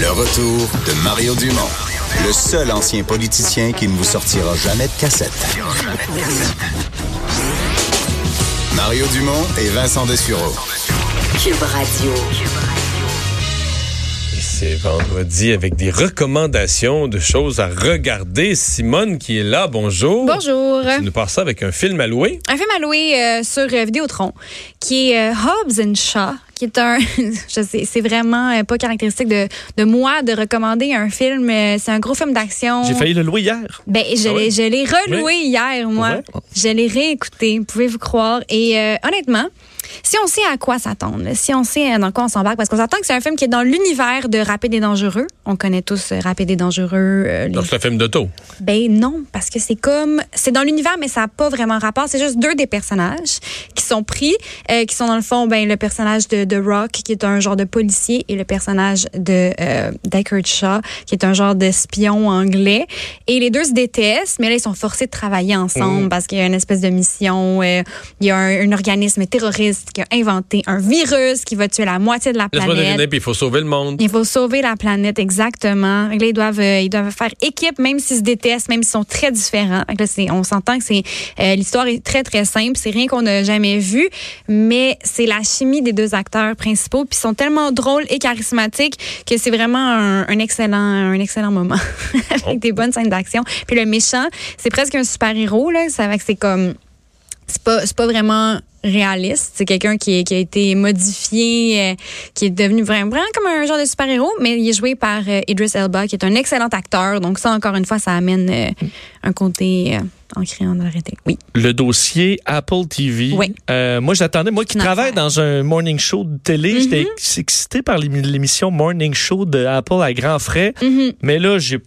Le retour de Mario Dumont, le seul ancien politicien qui ne vous sortira jamais de cassette. Mario Dumont et Vincent Dessureau. Cube Radio. C'est vendredi avec des recommandations de choses à regarder. Simone qui est là, bonjour. Bonjour. Tu nous passes ça avec un film à louer? Un film à louer euh, sur euh, Vidéotron qui est euh, Hobbs and Shaw qui est un, je sais, c'est vraiment euh, pas caractéristique de, de moi de recommander un film. euh, C'est un gros film d'action. J'ai failli le louer hier. Ben, je Ah je l'ai reloué hier, moi. Je l'ai réécouté, pouvez-vous croire? Et euh, honnêtement, si on sait à quoi s'attendre, si on sait dans quoi on s'embarque, parce qu'on s'entend que c'est un film qui est dans l'univers de Rapide et Dangereux. On connaît tous Rapide et Dangereux. euh, les Donc, c'est un film d'auto. ben non, parce que c'est comme c'est dans l'univers, mais ça n'a pas vraiment rapport. C'est juste deux des personnages qui sont pris, euh, qui sont dans le fond, ben le personnage de, de Rock, qui est un genre de policier, et le personnage de euh, Deckard Shaw, qui est un genre d'espion anglais. Et les deux se détestent, mais là ils sont forcés de travailler ensemble parce qu'il y a une espèce de mission. euh, il y a un, un organisme terroriste qui a inventé un virus qui va tuer la moitié de la planète. deviner, puis il faut sauver le monde. Il faut sauver la planète, exactement. Là, ils doivent, euh, ils doivent faire équipe, même s'ils se détestent, même s'ils sont très différents. Là, on s'entend que c'est euh, l'histoire est très très simple. C'est rien qu'on n'a jamais vu, mais c'est la chimie des deux acteurs principaux, puis ils sont tellement drôles et charismatiques que c'est vraiment un, un excellent, un excellent moment avec des bonnes scènes d'action. Puis le méchant, c'est presque un super héros là. Ça fait que c'est comme c'est pas c'est pas vraiment réaliste. C'est quelqu'un qui a été modifié, euh, qui est devenu vraiment, vraiment comme un genre de super-héros, mais il est joué par euh, Idris Elba, qui est un excellent acteur. Donc ça, encore une fois, ça amène euh, un côté en arrêté. Oui. le dossier Apple TV. Oui. Euh, moi, j'attendais. Moi qui travaille dans un morning show de télé, Mhm. j'étais ex- excité par l'émi- l'émission Morning Show de Apple à grands frais. Mhm. Mais là, j'ai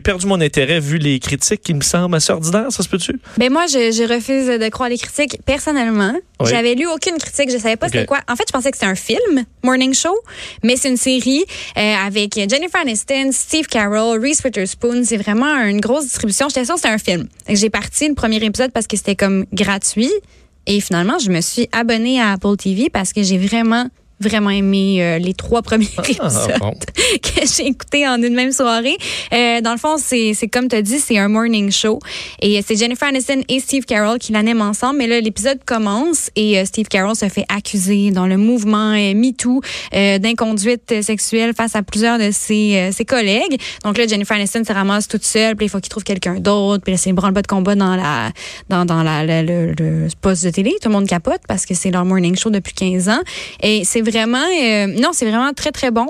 perdu mon intérêt vu les critiques qui me semblent assez ordinaires. Ça se peut-tu? Ben moi, je, je refuse de croire les critiques personnellement. Oui. J'avais lu aucune critique, je savais pas c'était quoi. En fait, je pensais que c'était un film, Morning Show, mais c'est une série euh, avec Jennifer Aniston, Steve Carell, Reese Witherspoon. C'est vraiment une grosse distribution. J'étais sûre que c'était un film. J'ai parti le premier épisode parce que c'était comme gratuit. Et finalement, je me suis abonnée à Apple TV parce que j'ai vraiment vraiment aimé euh, les trois premiers épisodes bon. que j'ai écouté en une même soirée. Euh, dans le fond, c'est comme tu as dit, c'est un morning show. Et euh, c'est Jennifer Aniston et Steve Carell qui l'animent ensemble. Mais là, l'épisode commence et Steve Carell se fait accuser dans le mouvement MeToo d'inconduite sexuelle face à plusieurs de ses, ses collègues. Donc là, Jennifer Aniston se ramasse toute seule. Puis il faut qu'il trouve quelqu'un d'autre. Puis là, c'est le branle-bas de combat dans, la, dans, dans la, la- le, le poste de télé. Tout le monde capote parce que c'est leur morning show depuis 15 ans. Et c'est vraiment... euh, non, c'est vraiment très, très bon.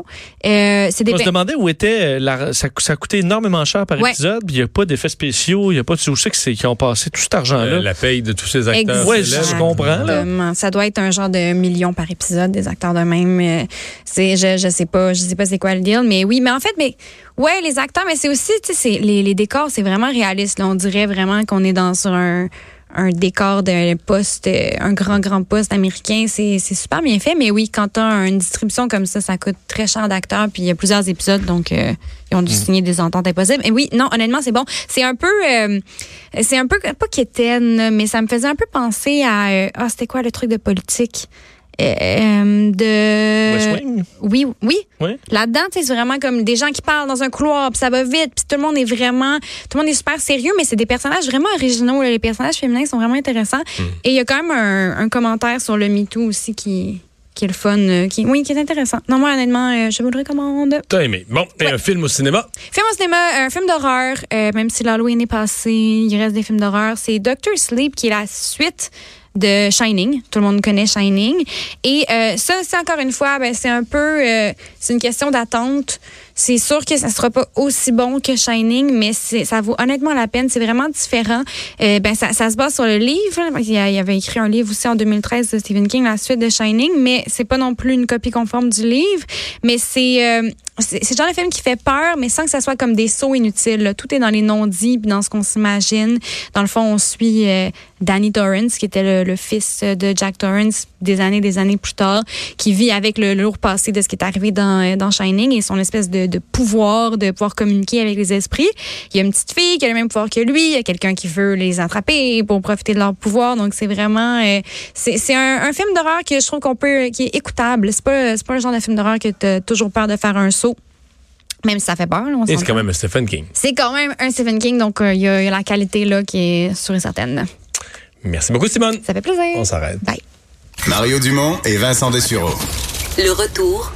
Euh, c'est des... On se demandait où était. euh, La, ça, ça coûtait énormément cher par Ouais. épisode. puis Il n'y a pas d'effets spéciaux. Il n'y a pas de. Que c'est- qu'ils ont passé tout cet argent-là. Euh, la paye de tous ces acteurs. Ouais, célèbres. je comprends, là. Exactement. Ça doit être un genre de million par épisode des acteurs de même. C'est, je, je sais pas, je sais pas c'est quoi le deal, mais oui, mais en fait, mais ouais, les acteurs, mais c'est aussi, tu sais, c'est- les, les décors, c'est vraiment réaliste. Là. On dirait vraiment qu'on est dans sur un un décor d'un poste, un grand, grand poste américain. C'est super bien fait, mais oui, quand tu as une distribution comme ça, ça coûte très cher d'acteurs, puis il y a plusieurs épisodes, donc euh, ils ont dû signer des ententes impossibles. Et oui, non, honnêtement, c'est bon. C'est un peu, euh, c'est un peu, pas quétaine, mais ça me faisait un peu penser à, euh, ah, c'était quoi le truc de politique? Euh, euh, de West Wing? oui oui Oui. là-dedans c'est vraiment comme des gens qui parlent dans un couloir puis ça va vite puis tout le monde est vraiment tout le monde est super sérieux mais c'est des personnages vraiment originaux là. les personnages féminins sont vraiment intéressants et il y a quand même un, un commentaire sur le MeToo aussi qui qui est le fun euh, qui oui qui est intéressant non moi honnêtement euh, je vous le recommande T'as aimé. Bon, et un film au cinéma? Film au cinéma, un film d'horreur, même si l'Halloween est passé, il reste des films d'horreur. C'est Doctor Sleep qui est la suite de Shining. Tout le monde connaît Shining. Et euh, ça, c'est encore une fois, ben, c'est un peu, euh, c'est une question d'attente. C'est sûr que ça sera pas aussi bon que Shining, mais ça vaut honnêtement la peine. C'est vraiment différent. Euh, ben, ça, ça se base sur le livre. il y avait écrit un livre aussi en 2013 de Stephen King, la suite de Shining, mais c'est pas non plus une copie conforme du livre. Mais c'est, euh, c'est, le genre de film qui fait peur, mais sans que ça soit comme des sauts inutiles. Tout est dans les non-dits, puis dans ce qu'on s'imagine. Dans le fond, on suit euh, Danny Torrance, qui était le, le fils de Jack Torrance des années, des années plus tard, qui vit avec le lourd passé de ce qui est arrivé dans, euh, dans Shining et son espèce de, de pouvoir de pouvoir communiquer avec les esprits. Il y a une petite fille qui a le même pouvoir que lui. Il y a quelqu'un qui veut les attraper pour profiter de leur pouvoir. Donc, c'est vraiment... euh, c'est un, un film d'horreur que je trouve qu'on peut... qui est écoutable. C'est pas, c'est pas un genre de film d'horreur que tu toujours peur de faire un saut. Même si ça fait peur, là, on Et c'est quand même un Stephen King. C'est quand même un Stephen King, donc euh, il y, a il y a la qualité là qui est sûre et certaine. Merci beaucoup, Simone. Ça fait plaisir. On s'arrête. Bye. Mario Dumont et Vincent Dessureau. Le retour